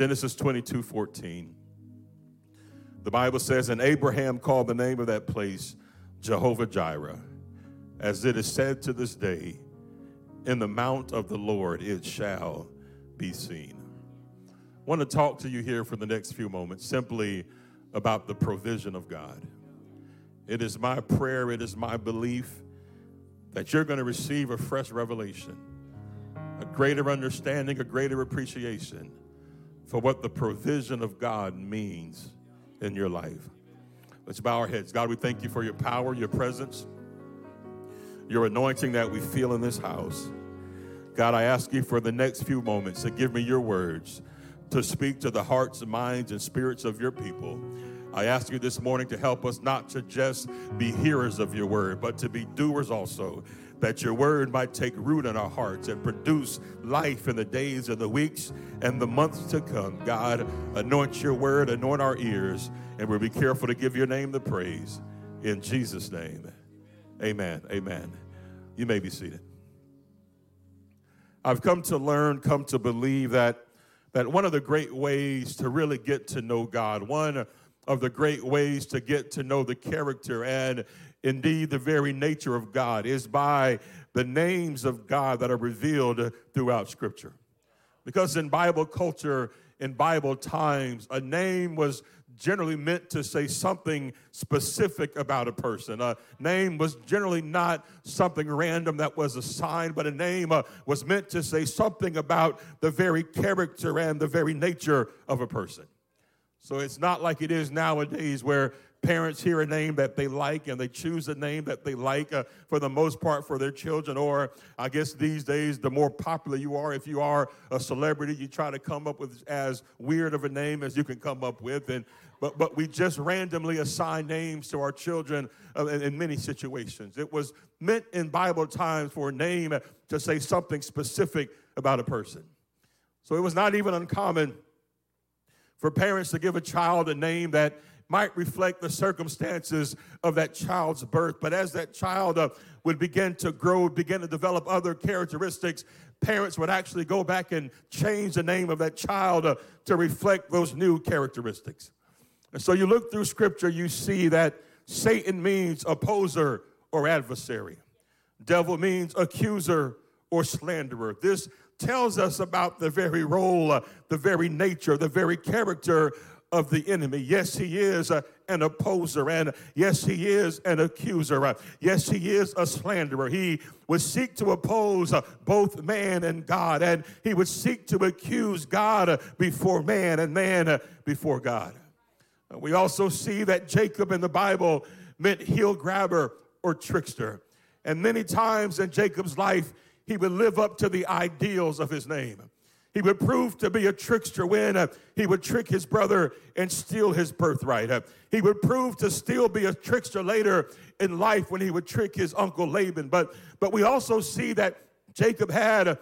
Genesis 22 14. The Bible says, And Abraham called the name of that place Jehovah Jireh, as it is said to this day, In the mount of the Lord it shall be seen. I want to talk to you here for the next few moments simply about the provision of God. It is my prayer, it is my belief that you're going to receive a fresh revelation, a greater understanding, a greater appreciation for what the provision of God means in your life. Let's bow our heads. God, we thank you for your power, your presence, your anointing that we feel in this house. God, I ask you for the next few moments to give me your words to speak to the hearts and minds and spirits of your people. I ask you this morning to help us not to just be hearers of your word, but to be doers also, that your word might take root in our hearts and produce life in the days and the weeks and the months to come. God, anoint your word, anoint our ears, and we'll be careful to give your name the praise. In Jesus' name, amen. Amen. You may be seated. I've come to learn, come to believe that, that one of the great ways to really get to know God, one of the great ways to get to know the character and indeed the very nature of God is by the names of God that are revealed throughout Scripture. Because in Bible culture, in Bible times, a name was generally meant to say something specific about a person. A name was generally not something random that was assigned, but a name uh, was meant to say something about the very character and the very nature of a person. So it's not like it is nowadays where parents hear a name that they like and they choose a name that they like uh, for the most part for their children. Or I guess these days, the more popular you are, if you are a celebrity, you try to come up with as weird of a name as you can come up with. And but but we just randomly assign names to our children uh, in, in many situations. It was meant in Bible times for a name to say something specific about a person. So it was not even uncommon for parents to give a child a name that might reflect the circumstances of that child's birth. But as that child uh, would begin to grow, begin to develop other characteristics, parents would actually go back and change the name of that child uh, to reflect those new characteristics. And so you look through scripture, you see that Satan means opposer or adversary, devil means accuser or slanderer. This tells us about the very role, uh, the very nature, the very character of the enemy. Yes, he is an opposer, and yes, he is an accuser. Yes, he is a slanderer. He would seek to oppose uh, both man and God, and he would seek to accuse God uh, before man and man uh, before God. We also see that Jacob in the Bible meant heel grabber or trickster. And many times in Jacob's life, he would live up to the ideals of his name. He would prove to be a trickster when uh, he would trick his brother and steal his birthright. Uh, he would prove to still be a trickster later in life when he would trick his uncle Laban. But, but we also see that Jacob had uh,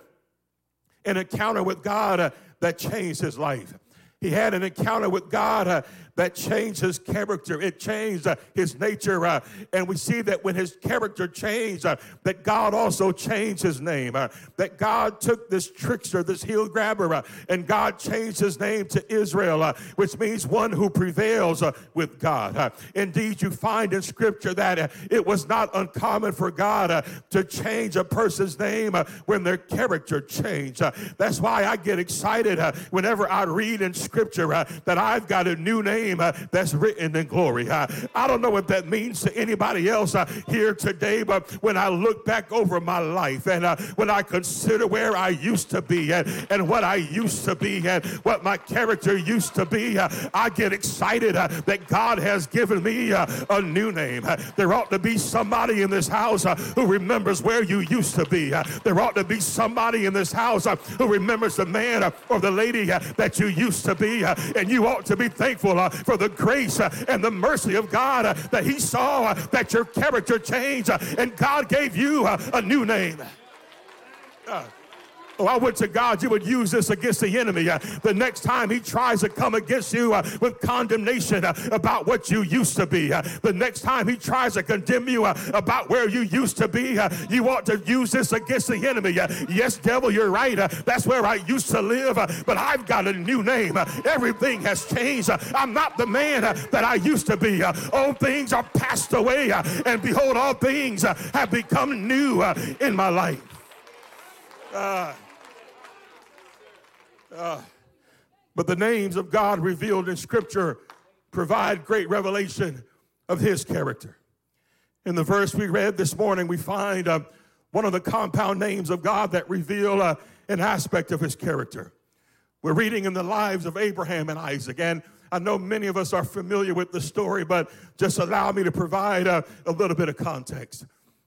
an encounter with God uh, that changed his life. He had an encounter with God uh, that changed his character. It changed uh, his nature. Uh, and we see that when his character changed, uh, that God also changed his name. Uh, that God took this trickster, this heel grabber, uh, and God changed his name to Israel, which means one who prevails with God. indeed, you find in scripture that it was not uncommon for God to change a person's name when their character changed. that's why I get excited whenever I read in scripture that I've got a new name name uh, that's written in glory. Uh, I don't know what that means to anybody else uh, here today, but when I look back over my life and uh, when I consider where I used to be and, and what I used to be and what my character used to be, uh, I get excited uh, that God has given me a new name. there ought to be somebody in this house who remembers where you used to be. there ought to be somebody in this house who remembers the man or the lady that you used to be, and you ought to be thankful for the grace uh, and the mercy of God uh, that He saw uh, that your character changed and God gave you a new name. Oh, I went to God, you would use this against the enemy. Uh, the next time he tries to come against you uh, with condemnation uh, about what you used to be, uh, the next time he tries to condemn you uh, about where you used to be, uh, you ought to use this against the enemy. yes, devil, you're right. that's where I used to live, but I've got a new name. everything has changed. I'm not the man that I used to be. Old things are passed away, and behold, all things have become new in my life. Uh, uh, but the names of God revealed in Scripture provide great revelation of His character. In the verse we read this morning, we find uh, one of the compound names of God that reveal uh, an aspect of His character. We're reading in the lives of Abraham and Isaac, and I know many of us are familiar with the story, but just allow me to provide a, a little bit of context.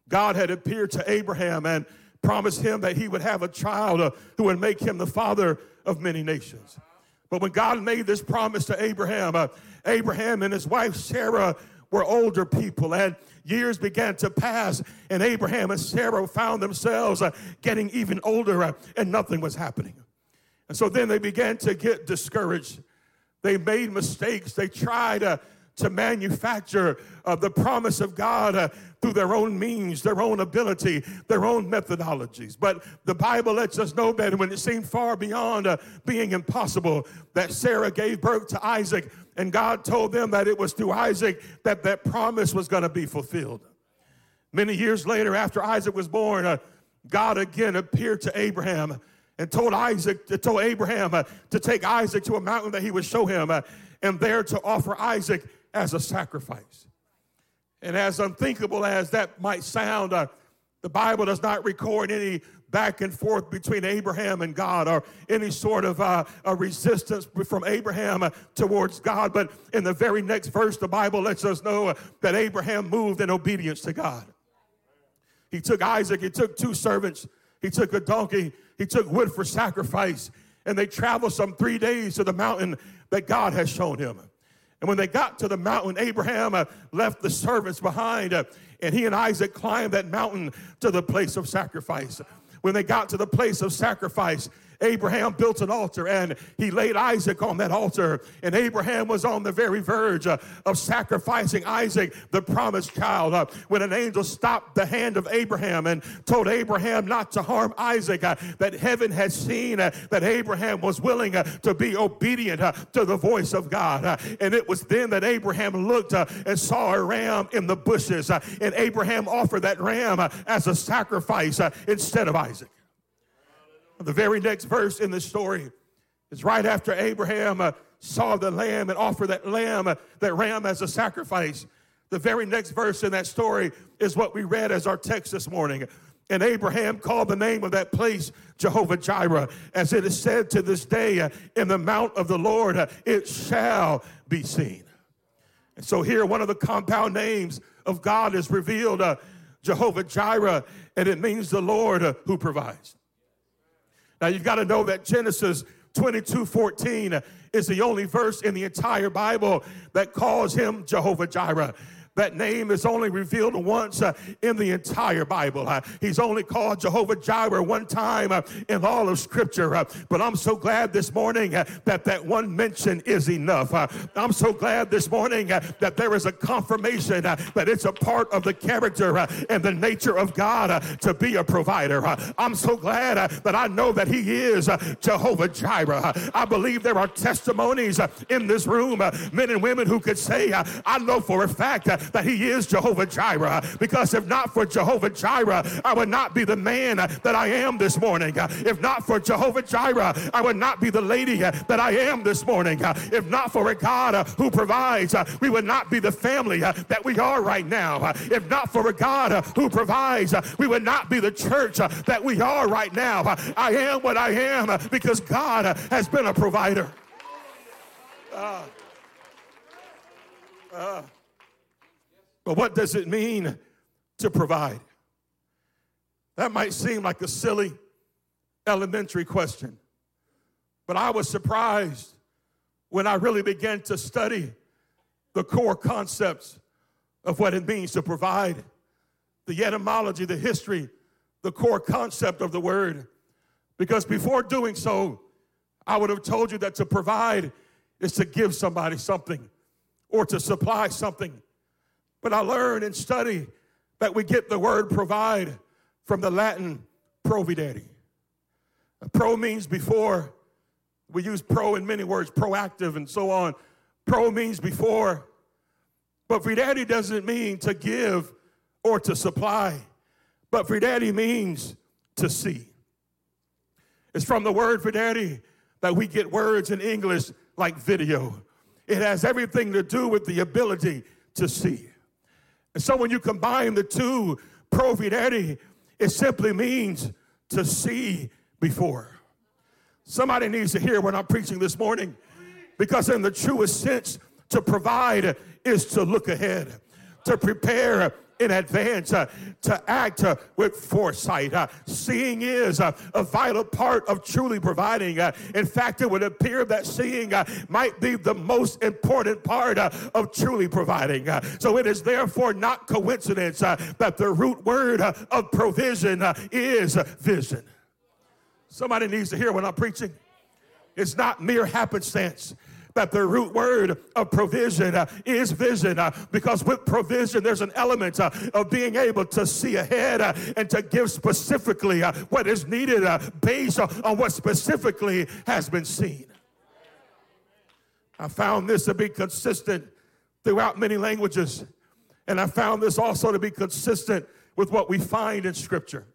God had appeared to Abraham and promised him that he would have a child uh, who would make him the father of many nations. But when God made this promise to Abraham, uh, Abraham and his wife Sarah were older people, and years began to pass, and Abraham and Sarah found themselves uh, getting even older, uh, and nothing was happening. And so then they began to get discouraged. They made mistakes. They tried uh, to manufacture uh, the promise of God uh, through their own means, their own ability, their own methodologies. But the Bible lets us know that when it seemed far beyond uh, being impossible, that Sarah gave birth to Isaac, and God told them that it was through Isaac that that promise was going to be fulfilled. Many years later, after Isaac was born, uh, God again appeared to Abraham and told Isaac, told Abraham uh, to take Isaac to a mountain that he would show him, uh, and there to offer Isaac as a sacrifice. And as unthinkable as that might sound, uh, the Bible does not record any back and forth between Abraham and God or any sort of uh, resistance from Abraham uh, towards God. But in the very next verse, the Bible lets us know uh, that Abraham moved in obedience to God. He took Isaac, he took two servants, he took a donkey, he took wood for sacrifice, and they traveled some three days to the mountain that God has shown him. And when they got to the mountain, Abraham uh, left the servants behind, uh, and he and Isaac climbed that mountain to the place of sacrifice. When they got to the place of sacrifice, Abraham built an altar and he laid Isaac on that altar. And Abraham was on the very verge uh, of sacrificing Isaac, the promised child, uh, when an angel stopped the hand of Abraham and told Abraham not to harm Isaac, uh, that heaven had seen uh, that Abraham was willing uh, to be obedient uh, to the voice of God. and it was then that Abraham looked and saw a ram in the bushes. and Abraham offered that ram as a sacrifice instead of Isaac. The very next verse in the story is right after Abraham uh, saw the lamb and offered that lamb, uh, that ram as a sacrifice. The very next verse in that story is what we read as our text this morning. And Abraham called the name of that place Jehovah Jireh, as it is said to this day, uh, in the mount of the Lord, uh, it shall be seen. And so here, one of the compound names of God is revealed, uh, Jehovah Jireh, and it means the Lord uh, who provides. Now you've got to know that Genesis 22 14 is the only verse in the entire Bible that calls him Jehovah Jireh. That name is only revealed once uh, in the entire Bible. Uh, he's only called Jehovah Jireh one time uh, in all of Scripture. Uh, but I'm so glad this morning uh, that that one mention is enough. Uh, I'm so glad this morning that there is a confirmation that it's a part of the character and the nature of God to be a provider. I'm so glad that I know that He is Jehovah Jireh. I believe there are testimonies in this room, men and women who could say, I know for a fact that He is Jehovah Jireh. Because if not for Jehovah Jireh, I would not be the man that I am this morning. If not for Jehovah Jireh, I would not be the lady that I am this morning. If not for a God who provides, we would not be the family that we are right now. If not for a God who provides, we would not be the church that we are right now. I am what I am because God has been a provider. Uh, uh. But what does it mean to provide? That might seem like a silly elementary question, but I was surprised when I really began to study the core concepts of what it means to provide, the etymology, the history, the core concept of the word. Because before doing so, I would have told you that to provide is to give somebody something or to supply something. But I learned and study that we get the word provide from the Latin providere. Pro means before. We use pro in many words, proactive and so on. Pro means before. But videre doesn't mean to give or to supply. But videre means to see. It's from the word videre that we get words in English like video. It has everything to do with the ability to see. And so when you combine the two, providere, it simply means to see before. Somebody needs to hear what I'm preaching this morning because, in the truest sense, to provide is to look ahead, to prepare in advance, uh, to act uh, with foresight. Uh, seeing is uh, a vital part of truly providing. Uh, in fact, it would appear that seeing uh, might be the most important part of truly providing. so it is therefore not coincidence that the root word of provision is vision. Somebody needs to hear what I'm preaching. It's not mere happenstance that the root word of provision uh, is vision uh, because with provision there's an element uh, of being able to see ahead and to give specifically what is needed based on what specifically has been seen. I found this to be consistent throughout many languages, and I found this also to be consistent with what we find in Scripture.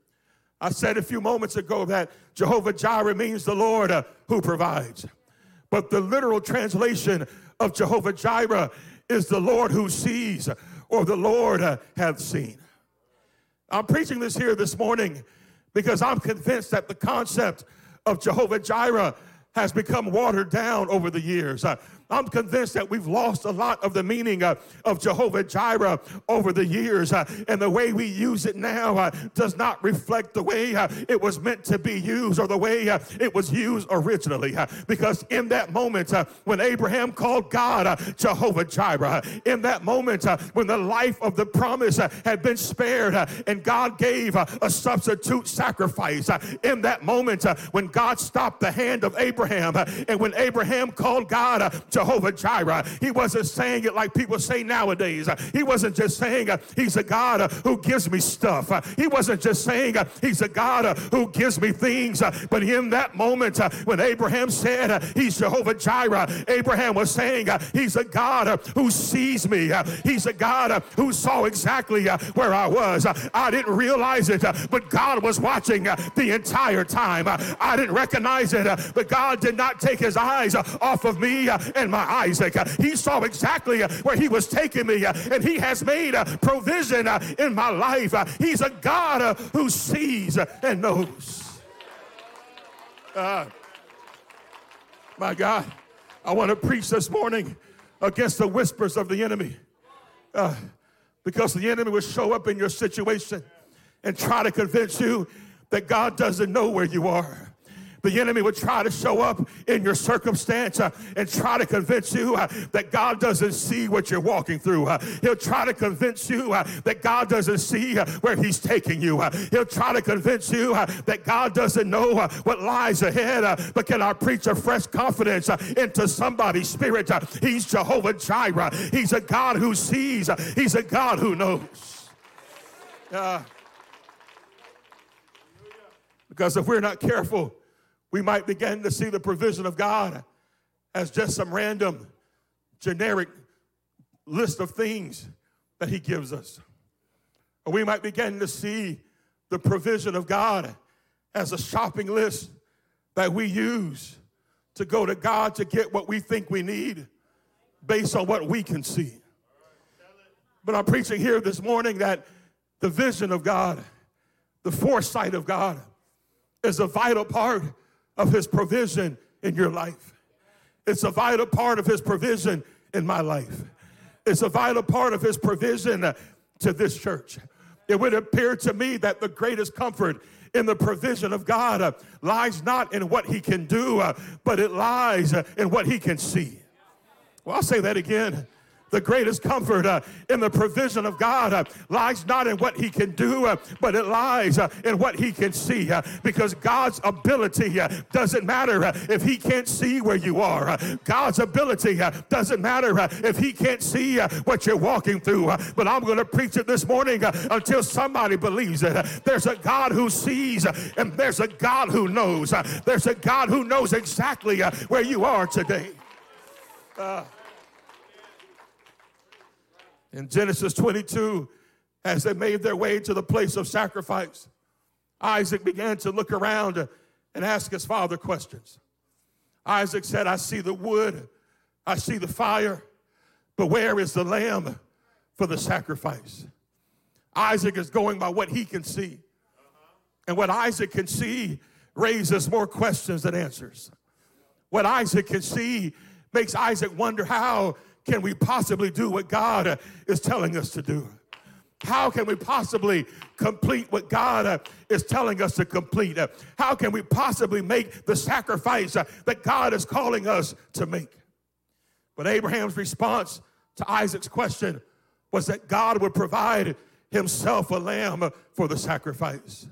I said a few moments ago that Jehovah Jireh means the Lord who provides. But the literal translation of Jehovah Jireh is the Lord who sees or the Lord uh, hath seen. I'm preaching this here this morning because I'm convinced that the concept of Jehovah Jireh has become watered down over the years. Uh, I'm convinced that we've lost a lot of the meaning uh, of Jehovah Jireh over the years, uh, and the way we use it now uh, does not reflect the way uh, it was meant to be used or the way uh, it was used originally. Uh, because in that moment when Abraham called God Jehovah Jireh, in that moment when the life of the promise had been spared and God gave a substitute sacrifice, in that moment when God stopped the hand of Abraham and when Abraham called God Jehovah Jireh. He wasn't saying it like people say nowadays. He wasn't just saying uh, he's a God uh, who gives me stuff. Uh, he wasn't just saying uh, he's a God uh, who gives me things. Uh, but in that moment when Abraham said he's Jehovah Jireh, Abraham was saying he's a God who sees me. He's a God who saw exactly where I was. I didn't realize it, but God was watching the entire time. I didn't recognize it, but God did not take his eyes off of me and my Isaac. Uh, he saw exactly uh, where he was taking me, uh, and he has made provision in my life. He's a God who sees and knows. Uh, my God, I want to preach this morning against the whispers of the enemy. Uh, because the enemy will show up in your situation and try to convince you that God doesn't know where you are the enemy would try to show up in your circumstance uh, and try to convince you uh, that God doesn't see what you're walking through. Uh, he'll try to convince you uh, that God doesn't see uh, where He's taking you. Uh, he'll try to convince you that God doesn't know what lies ahead. but can I preach a fresh confidence into somebody's spirit? he's Jehovah Jireh. He's a God who sees, He's a God who knows. because if we're not careful, we might begin to see the provision of God as just some random, generic list of things that He gives us. Or we might begin to see the provision of God as a shopping list that we use to go to God to get what we think we need based on what we can see. But I'm preaching here this morning that the vision of God, the foresight of God, is a vital part of his provision in your life. It's a vital part of his provision in my life. It's a vital part of his provision to this church. It would appear to me that the greatest comfort in the provision of God uh, lies not in what he can do, uh, but it lies in what he can see. Well, I'll say that again. The greatest comfort uh, in the provision of God uh, lies not in what he can do, uh, but it lies uh, in what he can see. Uh, because God's ability uh, doesn't matter if he can't see where you are. God's ability doesn't matter if he can't see what you're walking through. but I'm going to preach it this morning until somebody believes it. There's a God who sees and there's a God who knows. there's a God who knows exactly where you are today. In Genesis 22, as they made their way to the place of sacrifice, Isaac began to look around and ask his father questions. Isaac said, I see the wood, I see the fire, but where is the lamb for the sacrifice? Isaac is going by what he can see. And what Isaac can see raises more questions than answers. What Isaac can see makes Isaac wonder how can we possibly do what God is telling us to do? How can we possibly complete what God is telling us to complete? How can we possibly make the sacrifice that God is calling us to make? But Abraham's response to Isaac's question was that God would provide himself a lamb for the sacrifice.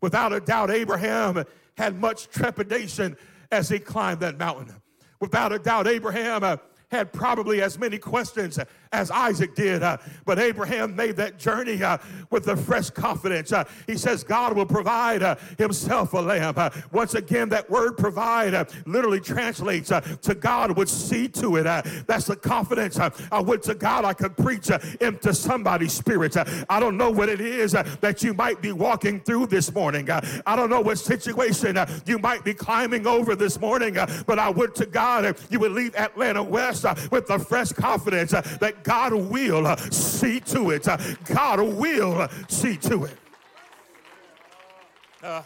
Without a doubt, Abraham had much trepidation as he climbed that mountain. Without a doubt, Abraham had probably as many questions as Isaac did. Uh, but Abraham made that journey uh, with a fresh confidence. Uh, he says, God will provide uh, himself a lamb. Uh, once again, that word provide uh, literally translates to God would see to it. that's the confidence I would to God I could preach into somebody's spirit. I don't know what it is that you might be walking through this morning. I don't know what situation you might be climbing over this morning, but I would to God you would leave Atlanta West with a fresh confidence that God will uh, see to it. Uh, God will uh, see to it. Uh,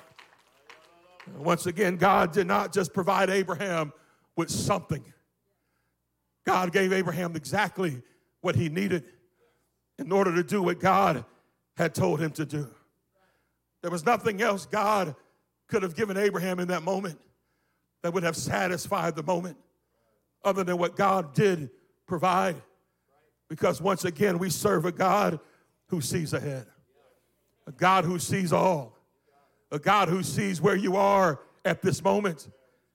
once again, God did not just provide Abraham with something, God gave Abraham exactly what he needed in order to do what God had told him to do. There was nothing else God could have given Abraham in that moment that would have satisfied the moment other than what God did provide. Because once again, we serve a God who sees ahead, a God who sees all, a God who sees where you are at this moment,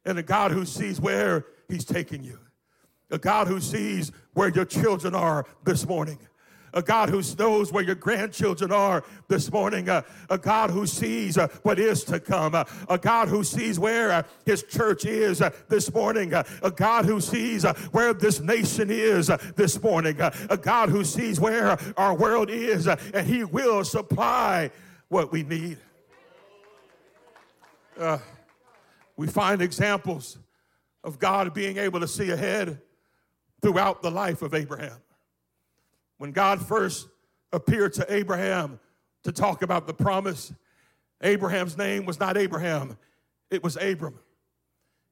and a God who sees where He's taking you, a God who sees where your children are this morning a God who knows where your grandchildren are this morning, a, a God who sees uh, what is to come, uh, a God who sees where uh, his church is uh, this morning, uh, a God who sees uh, where this nation is this morning, a God who sees where our world is, and he will supply what we need. we find examples of God being able to see ahead throughout the life of Abraham. When God first appeared to Abraham to talk about the promise, Abraham's name was not Abraham, it was Abram.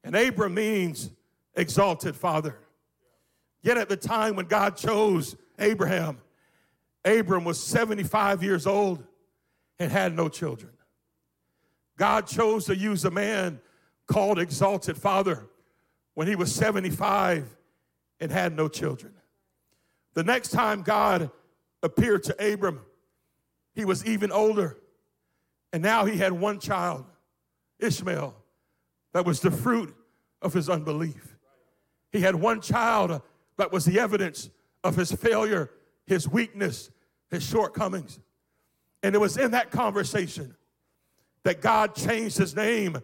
And Abram means exalted father. Yet at the time when God chose Abraham, Abram was 75 years old and had no children. God chose to use a man called exalted father when he was 75 and had no children. The next time God appeared to Abram, he was even older. And now he had one child, Ishmael, that was the fruit of his unbelief. He had one child that was the evidence of his failure, his weakness, his shortcomings. And it was in that conversation that God changed his name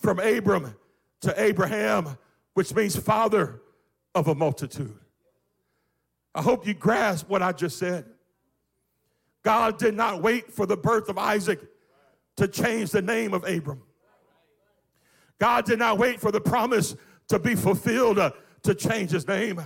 from Abram to Abraham, which means father of a multitude. I hope you grasp what I just said. God did not wait for the birth of Isaac to change the name of Abram. God did not wait for the promise to be fulfilled uh, to change his name.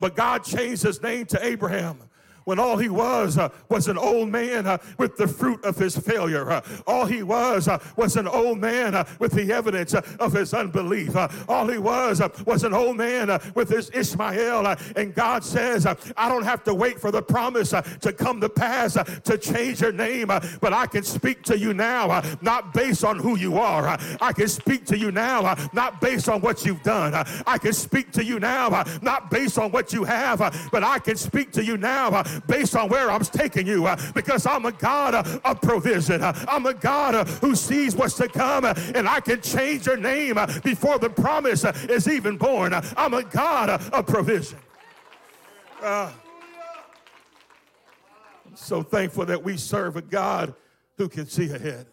But God changed his name to Abraham when all he was uh, was an old man uh, with the fruit of his failure. Uh, all he was uh, was an old man uh, with the evidence uh, of his unbelief. Uh, all he was uh, was an old man uh, with his Ishmael. and God says, I don't have to wait for the promise to come to pass to change your name, but I can speak to you now, not based on who you are. I can speak to you now, not based on what you've done. I can speak to you now, not based on what you have, but I can speak to you now based on where I'm taking you uh, because I'm a God uh, of provision. Uh, I'm a God who sees what's to come and I can change your name before the promise is even born. I'm a God of provision. Uh, I'm so thankful that we serve a God who can see ahead.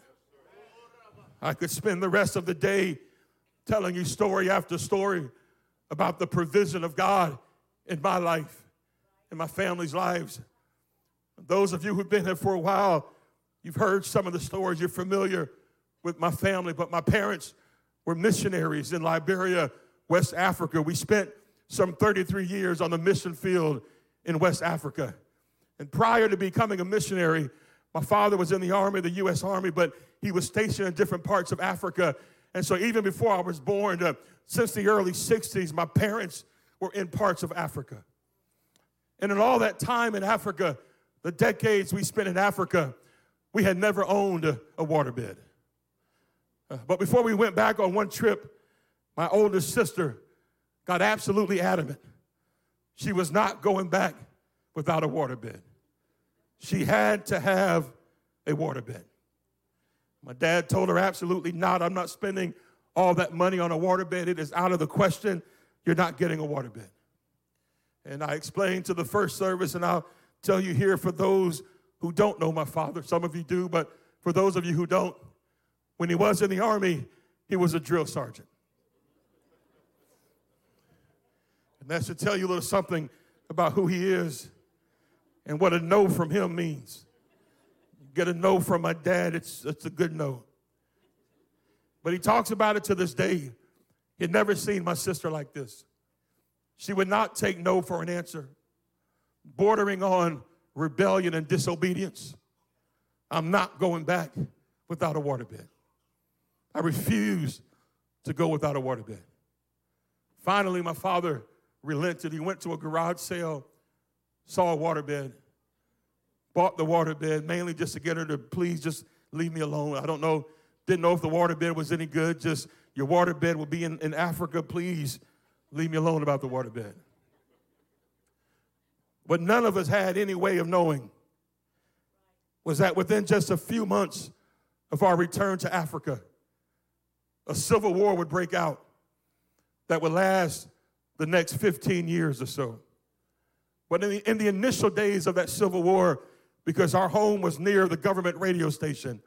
I could spend the rest of the day telling you story after story about the provision of God in my life in my family's lives. Those of you who've been here for a while, you've heard some of the stories. You're familiar with my family, but my parents were missionaries in Liberia, West Africa. We spent some 33 years on the mission field in West Africa. And prior to becoming a missionary, my father was in the army, the U.S. Army, but he was stationed in different parts of Africa. And so, even before I was born, uh, since the early 60s, my parents were in parts of Africa. And in all that time in Africa, the decades we spent in Africa, we had never owned a, a waterbed. Uh, but before we went back on one trip, my oldest sister got absolutely adamant. She was not going back without a waterbed. She had to have a waterbed. My dad told her, absolutely not. I'm not spending all that money on a waterbed. It is out of the question. You're not getting a waterbed. And I explained to the first service, and I'll tell you here for those who don't know my father, some of you do, but for those of you who don't, when he was in the army, he was a drill sergeant. And that should tell you a little something about who he is and what a no from him means. You get a no from my dad, it's, it's a good no. But he talks about it to this day. He'd never seen my sister like this. She would not take no for an answer, bordering on rebellion and disobedience. I'm not going back without a waterbed. I refuse to go without a waterbed. Finally, my father relented. He went to a garage sale, saw a waterbed, bought the waterbed, mainly just to get her to please just leave me alone. I don't know, didn't know if the waterbed was any good. Just your waterbed will be in, in Africa, please Leave me alone about the waterbed. What none of us had any way of knowing was that within just a few months of our return to Africa, a civil war would break out that would last the next 15 years or so. But in the, in the initial days of that civil war, because our home was near the government radio station,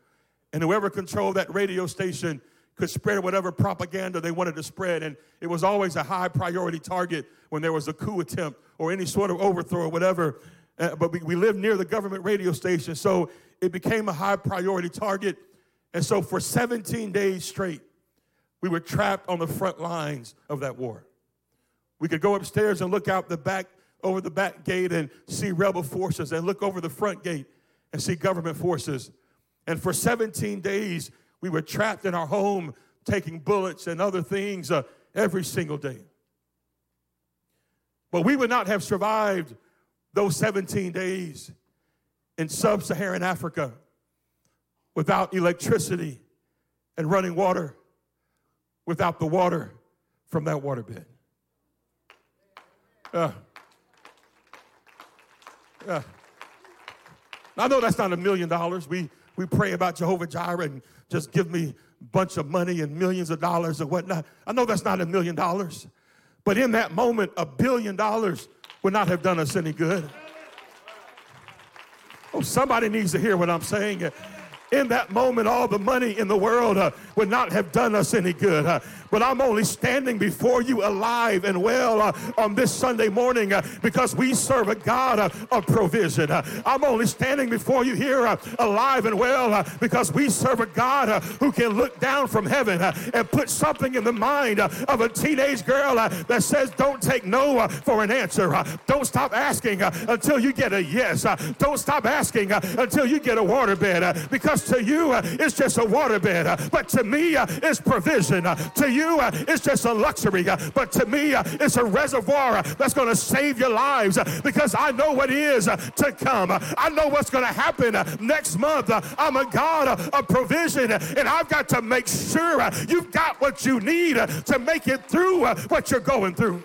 and whoever controlled that radio station could spread whatever propaganda they wanted to spread. And it was always a high priority target when there was a coup attempt or any sort of overthrow or whatever. Uh, but we, we lived near the government radio station, so it became a high priority target. And so for 17 days straight, we were trapped on the front lines of that war. We could go upstairs and look out the back over the back gate and see rebel forces and look over the front gate and see government forces. And for 17 days, we were trapped in our home taking bullets and other things uh, every single day. But we would not have survived those 17 days in sub Saharan Africa without electricity and running water, without the water from that waterbed. Uh, uh, I know that's not a million dollars. We, we pray about Jehovah Jireh and just give me a bunch of money and millions of dollars or whatnot. I know that's not a million dollars, but in that moment, a billion dollars would not have done us any good. Oh, somebody needs to hear what I'm saying. In that moment, all the money in the world uh, would not have done us any good. Uh, but I'm only standing before you alive and well uh, on this Sunday morning uh, because we serve a God uh, of provision. Uh, I'm only standing before you here uh, alive and well uh, because we serve a God uh, who can look down from heaven uh, and put something in the mind of a teenage girl that says, Don't take no for an answer. Don't stop asking until you get a yes. Don't stop asking until you get a waterbed because to you it's just a waterbed, but to me it's provision. To you Uh, it's just a luxury, uh, but to me uh, it's a reservoir that's going to save your lives because I know what is to come. I know what's going to happen next month. I'm a God of provision, and I've got to make sure you've got what you need to make it through what you're going through.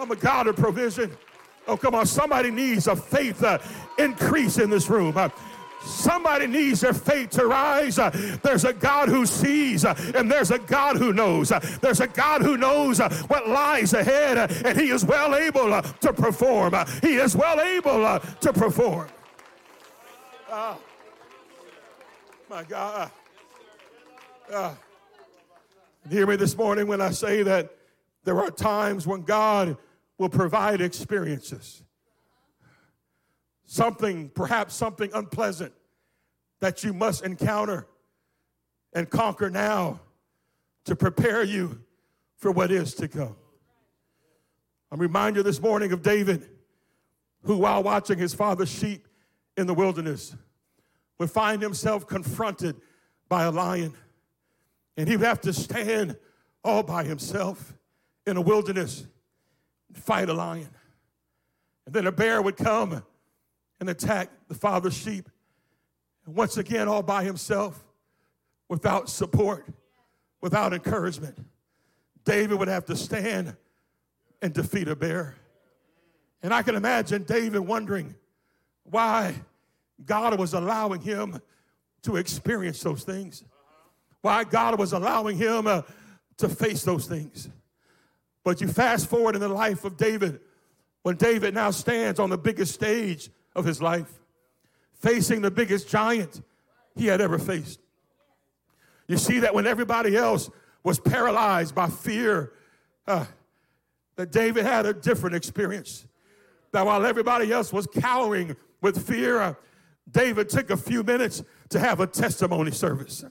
I'm a God of provision. Oh, come on. Somebody needs a faith uh, increase in this room. Uh, Somebody needs their faith to rise. Uh, there's a God who sees, uh, and there's a God who knows. Uh, there's a God who knows uh, what lies ahead, uh, and He is well able uh, to perform. he is well able to perform. Ah. my God. hear me this morning when I say that there are times when God will provide experiences something, perhaps something unpleasant that you must encounter and conquer now to prepare you for what is to come. I'm reminded this morning of David, who, while watching his father's sheep in the wilderness, would find himself confronted by a lion. And he would have to stand all by himself in a wilderness and fight a lion. And then a bear would come and attack the father's sheep. And once again, all by himself, without support, without encouragement, David would have to stand and defeat a bear. And I can imagine David wondering why God was allowing him to experience those things, why God was allowing him uh, to face those things. But you fast forward in the life of David, when David now stands on the biggest stage of his life, facing the biggest giant he had ever faced. You see that when everybody else was paralyzed by fear, uh, that David had a different experience. That while everybody else was cowering with fear, uh, David took a few minutes to have a testimony service.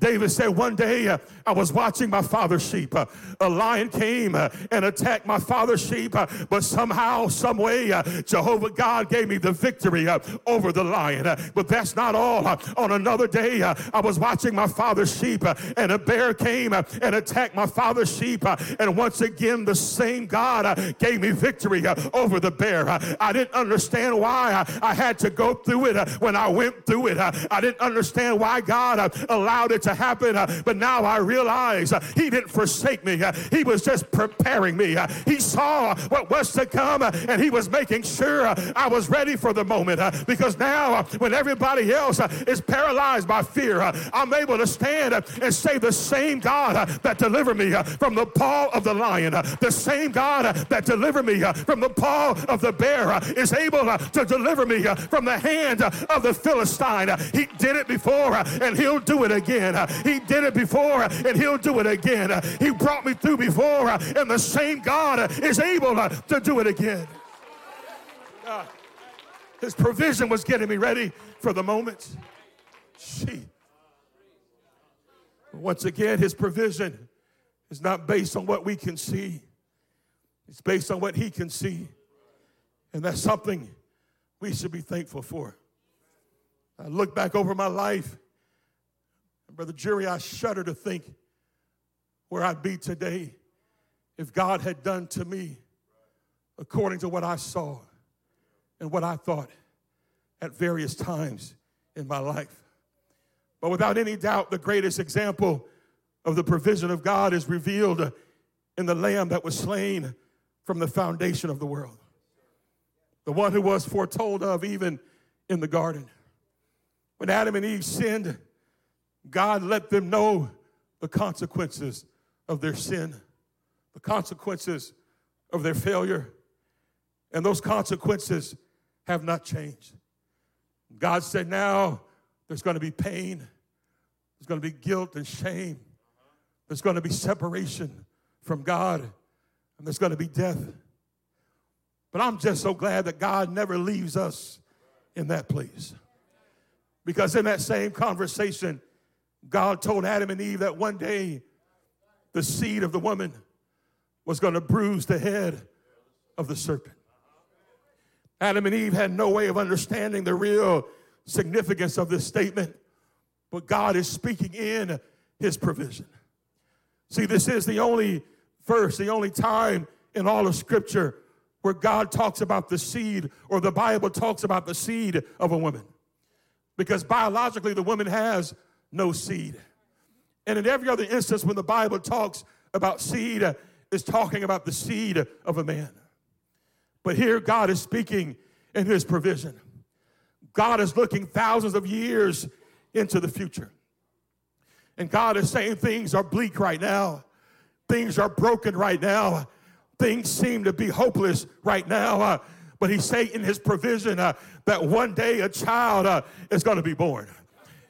David said, One day uh, I was watching my father's sheep. Uh, a lion came uh, and attacked my father's sheep, uh, but somehow, some way, uh, Jehovah God gave me the victory uh, over the lion. Uh, but that's not all. Uh, on another day, uh, I was watching my father's sheep, and a bear came and attacked my father's sheep. and once again, the same God gave me victory over the bear. I didn't understand why I, had to go through it when I went through it. I didn't understand why God allowed it to happen. Uh, but now I realize uh, He didn't forsake me. Uh, he was just preparing me. Uh, he saw what was to come uh, and He was making sure uh, I was ready for the moment. Because now, when everybody else is paralyzed by fear, I'm able to stand and say, The same God that delivered me from the paw of the lion, the same God that delivered me from the paw of the bear is able to deliver me from the hand of the Philistine. He did it before and He'll do it again. He did it before and he'll do it again. He brought me through before and the same God is able to do it again. Ah, his provision was getting me ready for the moment. She. Once again, his provision is not based on what we can see. It's based on what he can see. And that's something we should be thankful for. I look back over my life Brother Jerry, I shudder to think where I'd be today if God had done to me according to what I saw and what I thought at various times in my life. But without any doubt, the greatest example of the provision of God is revealed in the Lamb that was slain from the foundation of the world. The one who was foretold of even in the garden. When Adam and Eve sinned, God let them know the consequences of their sin, the consequences of their failure, and those consequences have not changed. God said, Now there's going to be pain, There's going to be guilt and shame. There's going to be separation from God, and there's going to be death. But I'm just so glad that God never leaves us in that place. Because in that same conversation, God told Adam and Eve that one day the seed of the woman was going to bruise the head of the serpent. Adam and Eve had no way of understanding the real significance of this statement, but God is speaking in his provision. See, this is the only verse, the only time in all of Scripture where God talks about the seed or the Bible talks about the seed of a woman. Because biologically, the woman has no seed. And in every other instance, when the Bible talks about seed, uh, is talking about the seed of a man. But here, God is speaking in his provision. God is looking thousands of years into the future. And God is saying things are bleak right now, things are broken right now, things seem to be hopeless right now. Uh, but He's saying in His provision uh, that one day a child uh, is going to be born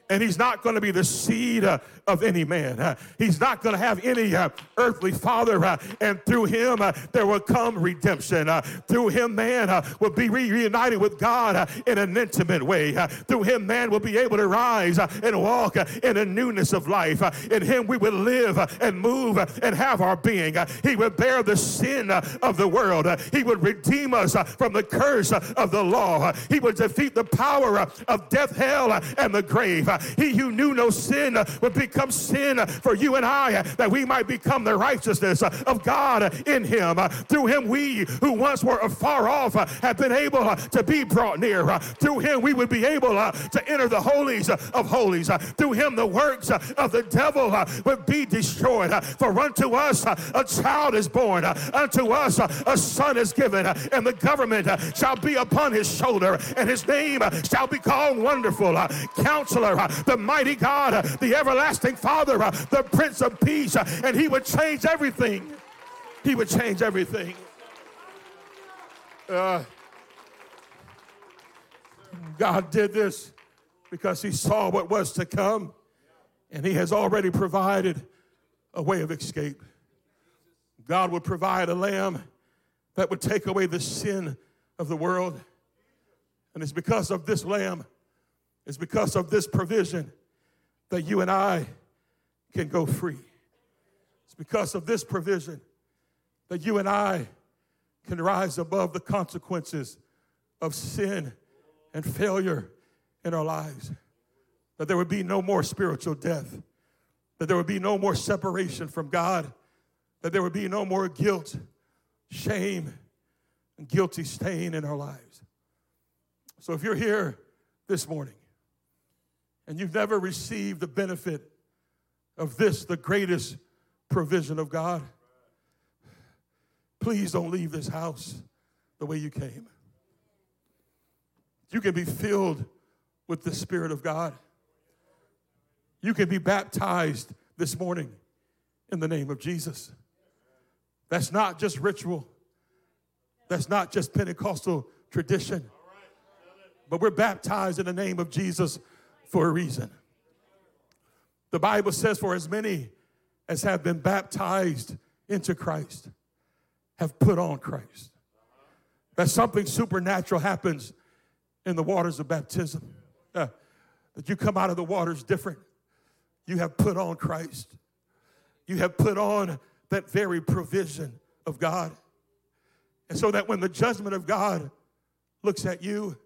and he's not going to be the seed uh, of any man. Uh, he's not going to have any uh, earthly father, uh, and through him uh, there will come redemption. Uh, through him, man uh, will be reunited with God uh, in an intimate way. Uh, through him, man will be able to rise and walk in a newness of life. in him, we will live and move and have our being. he would bear the sin of the world. he would redeem us from the curse of the law. he would defeat the power of death, hell, and the grave. He who knew no sin would become sin for you and I, that we might become the righteousness of God in him. Through him, we who once were afar off have been able to be brought near. Through him, we would be able to enter the holies of holies. Through him, the works of the devil would be destroyed. For unto us a child is born, unto us a son is given, and the government shall be upon his shoulder, and his name shall be called Wonderful, Counselor, the mighty God, the everlasting Father, the Prince of Peace, and He would change everything. He would change everything. Uh, God did this because He saw what was to come, and He has already provided a way of escape. God would provide a lamb that would take away the sin of the world. And it's because of this lamb it's because of this provision that you and I can go free. It's because of this provision that you and I can rise above the consequences of sin and failure in our lives. That there would be no more spiritual death, that there would be no more separation from God, that there would be no more guilt, shame, and guilty stain in our lives. So if you're here this morning and you've never received the benefit of this, the greatest provision of God, please don't leave this house the way you came. You can be filled with the Spirit of God. You can be baptized this morning in the name of Jesus. That's not just ritual, that's not just Pentecostal tradition, but we're baptized in the name of Jesus for a reason. The Bible says, For as many as have been baptized into Christ have put on Christ. That something supernatural happens in the waters of baptism. Uh, that you come out of the waters different. You have put on Christ. You have put on that very provision of God. And so that when the judgment of God looks at you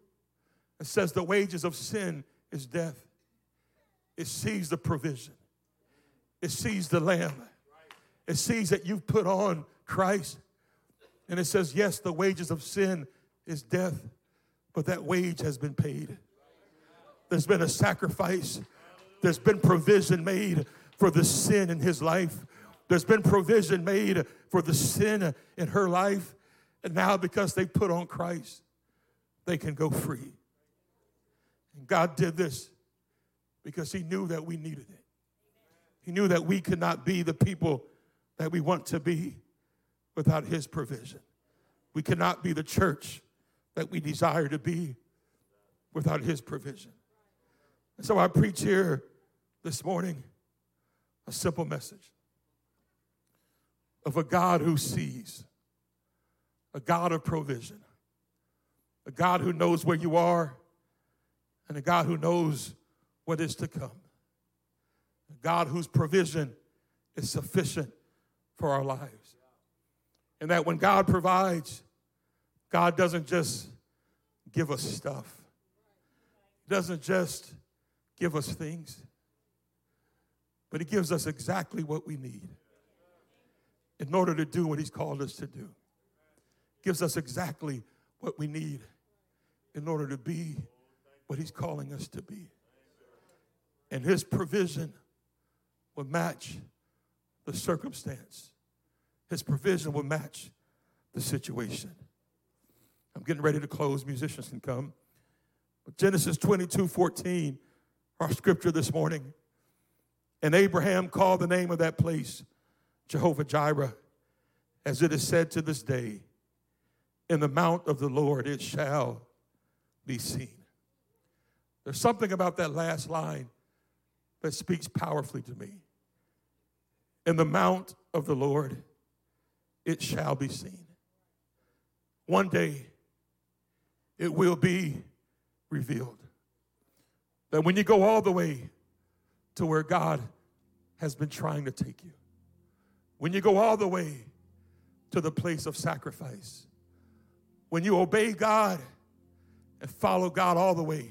and says the wages of sin is death. It sees the provision, it sees the Lamb, it sees that you've put on Christ. And it says, yes, the wages of sin is death, but that wage has been paid. There's been a sacrifice, there's been provision made for the sin in his life. There's been provision made for the sin in her life. And now, because they put on Christ, they can go free. And God did this because He knew that we needed it. He knew that we could not be the people that we want to be without His provision. We cannot be the church that we desire to be without His provision. And so I preach here this morning a simple message of a God who sees, a God of provision, a God who knows where you are, and a God who knows what is to come. A God whose provision is sufficient for our lives. And that when God provides, God doesn't just give us stuff, doesn't just give us things, but He gives us exactly what we need in order to do what He's called us to do. Gives us exactly what we need in order to be what He's calling us to be. And His provision will match the circumstance, His provision will match the situation. I'm getting ready to close. Musicians can come. But Genesis 22 14, our scripture this morning. And Abraham called the name of that place Jehovah Jireh, as it is said to this day, in the mount of the Lord it shall be seen. There's something about that last line that speaks powerfully to me. In the mount of the Lord it shall be seen. One day it will be revealed. That when you go all the way to where God has been trying to take you, when you go all the way to the place of sacrifice, when you obey God and follow God all the way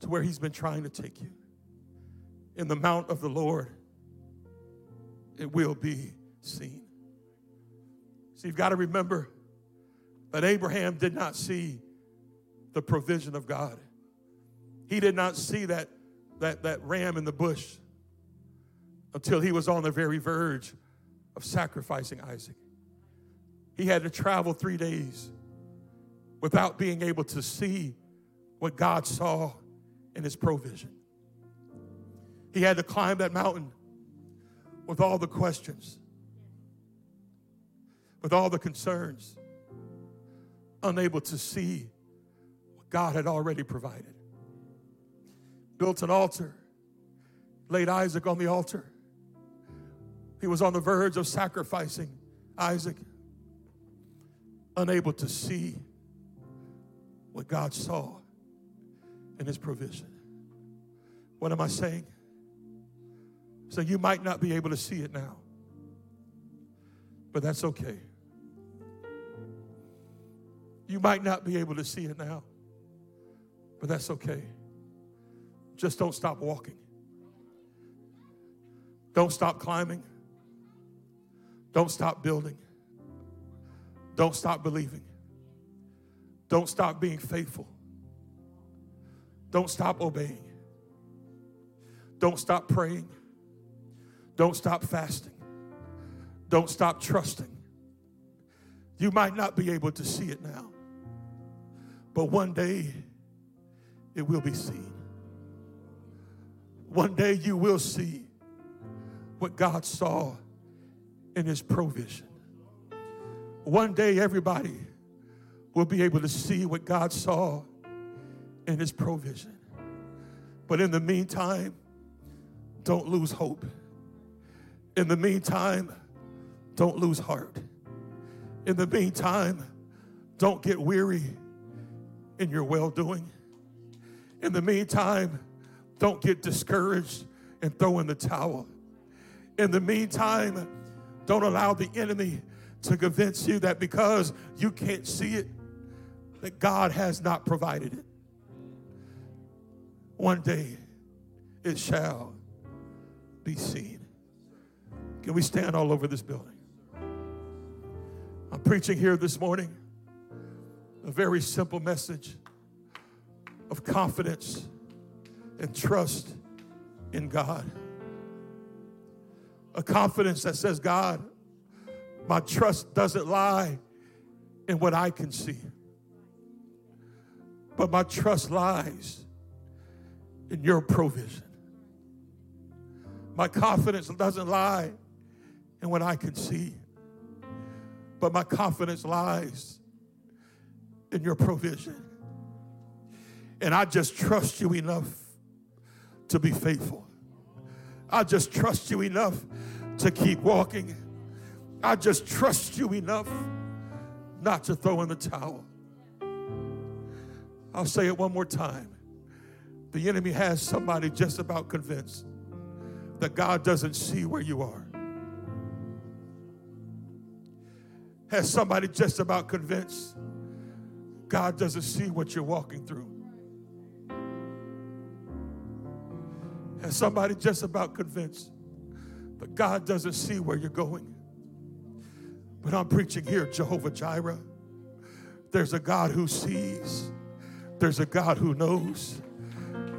to where He's been trying to take you, in the mount of the Lord, it will be seen. So you've got to remember that Abraham did not see the provision of God. He did not see that, that, that ram in the bush until he was on the very verge of sacrificing Isaac. He had to travel three days without being able to see what God saw in his provision. He had to climb that mountain with all the questions, with all the concerns, unable to see what God had already provided. Built an altar, laid Isaac on the altar. He was on the verge of sacrificing Isaac, unable to see what God saw in his provision. What am I saying? So you might not be able to see it now, but that's okay. You might not be able to see it now, but that's okay. Just don't stop walking. Don't stop climbing. Don't stop building. Don't stop believing. Don't stop being faithful. Don't stop obeying. Don't stop praying. Don't stop fasting. Don't stop trusting. You might not be able to see it now, but one day it will be seen. One day you will see what God saw in His provision. One day everybody will be able to see what God saw in His provision. But in the meantime, don't lose hope. In the meantime, don't lose heart. In the meantime, don't get weary in your well doing. In the meantime, don't get discouraged and throw in the towel. In the meantime, don't allow the enemy to convince you that because you can't see it, that God has not provided it. One day it shall be seen. Can we stand all over this building? I'm preaching here this morning a very simple message of confidence and trust in God. A confidence that says, God, my trust doesn't lie in what I can see, but my trust lies in your provision. My confidence doesn't lie in what I can see, but my confidence lies in your provision. And I just trust you enough to be faithful. I just trust you enough to keep walking. I just trust you enough not to throw in the towel. I'll say it one more time. The enemy has somebody just about convinced that God doesn't see where you are. Has somebody just about convinced God doesn't see what you're walking through. Has somebody just about convinced that God doesn't see where you're going. But I'm preaching here, Jehovah Jireh. There's a God who sees, there's a God who knows,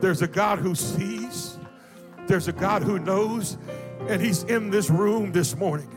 there's a God who sees, there's a God who knows, and He's in this room this morning.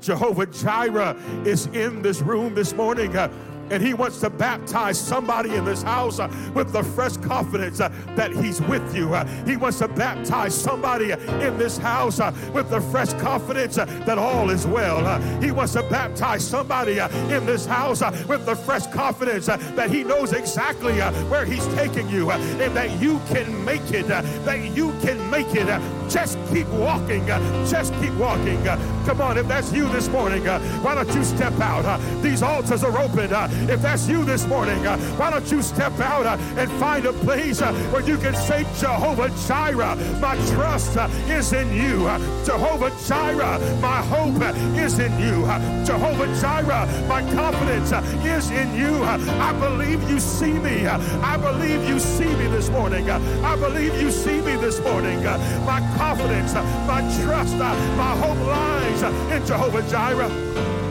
Jehovah Jireh is in this room this morning. Uh, and he wants to baptize somebody in this house uh, with the fresh confidence uh, that he's with you. Uh, he wants to baptize somebody in this house uh, with the fresh confidence uh, that all is well. Uh, he wants to baptize somebody in this house with the fresh confidence that he knows exactly where he's taking you and that you can make it, that you can make it. Just keep walking. just keep walking. come on, if that's you this morning, why don't you step out? these altars are open. If that's you this morning, uh, why don't you step out uh, and find a place uh, where you can say, Jehovah Jireh, my trust uh, is in you. Uh, Jehovah Jireh, my hope uh, is in you. Jehovah Jireh, my confidence is in you. I believe you see me. I believe you see me this morning. I believe you see me this morning. My confidence, my trust, my hope lies in Jehovah Jireh.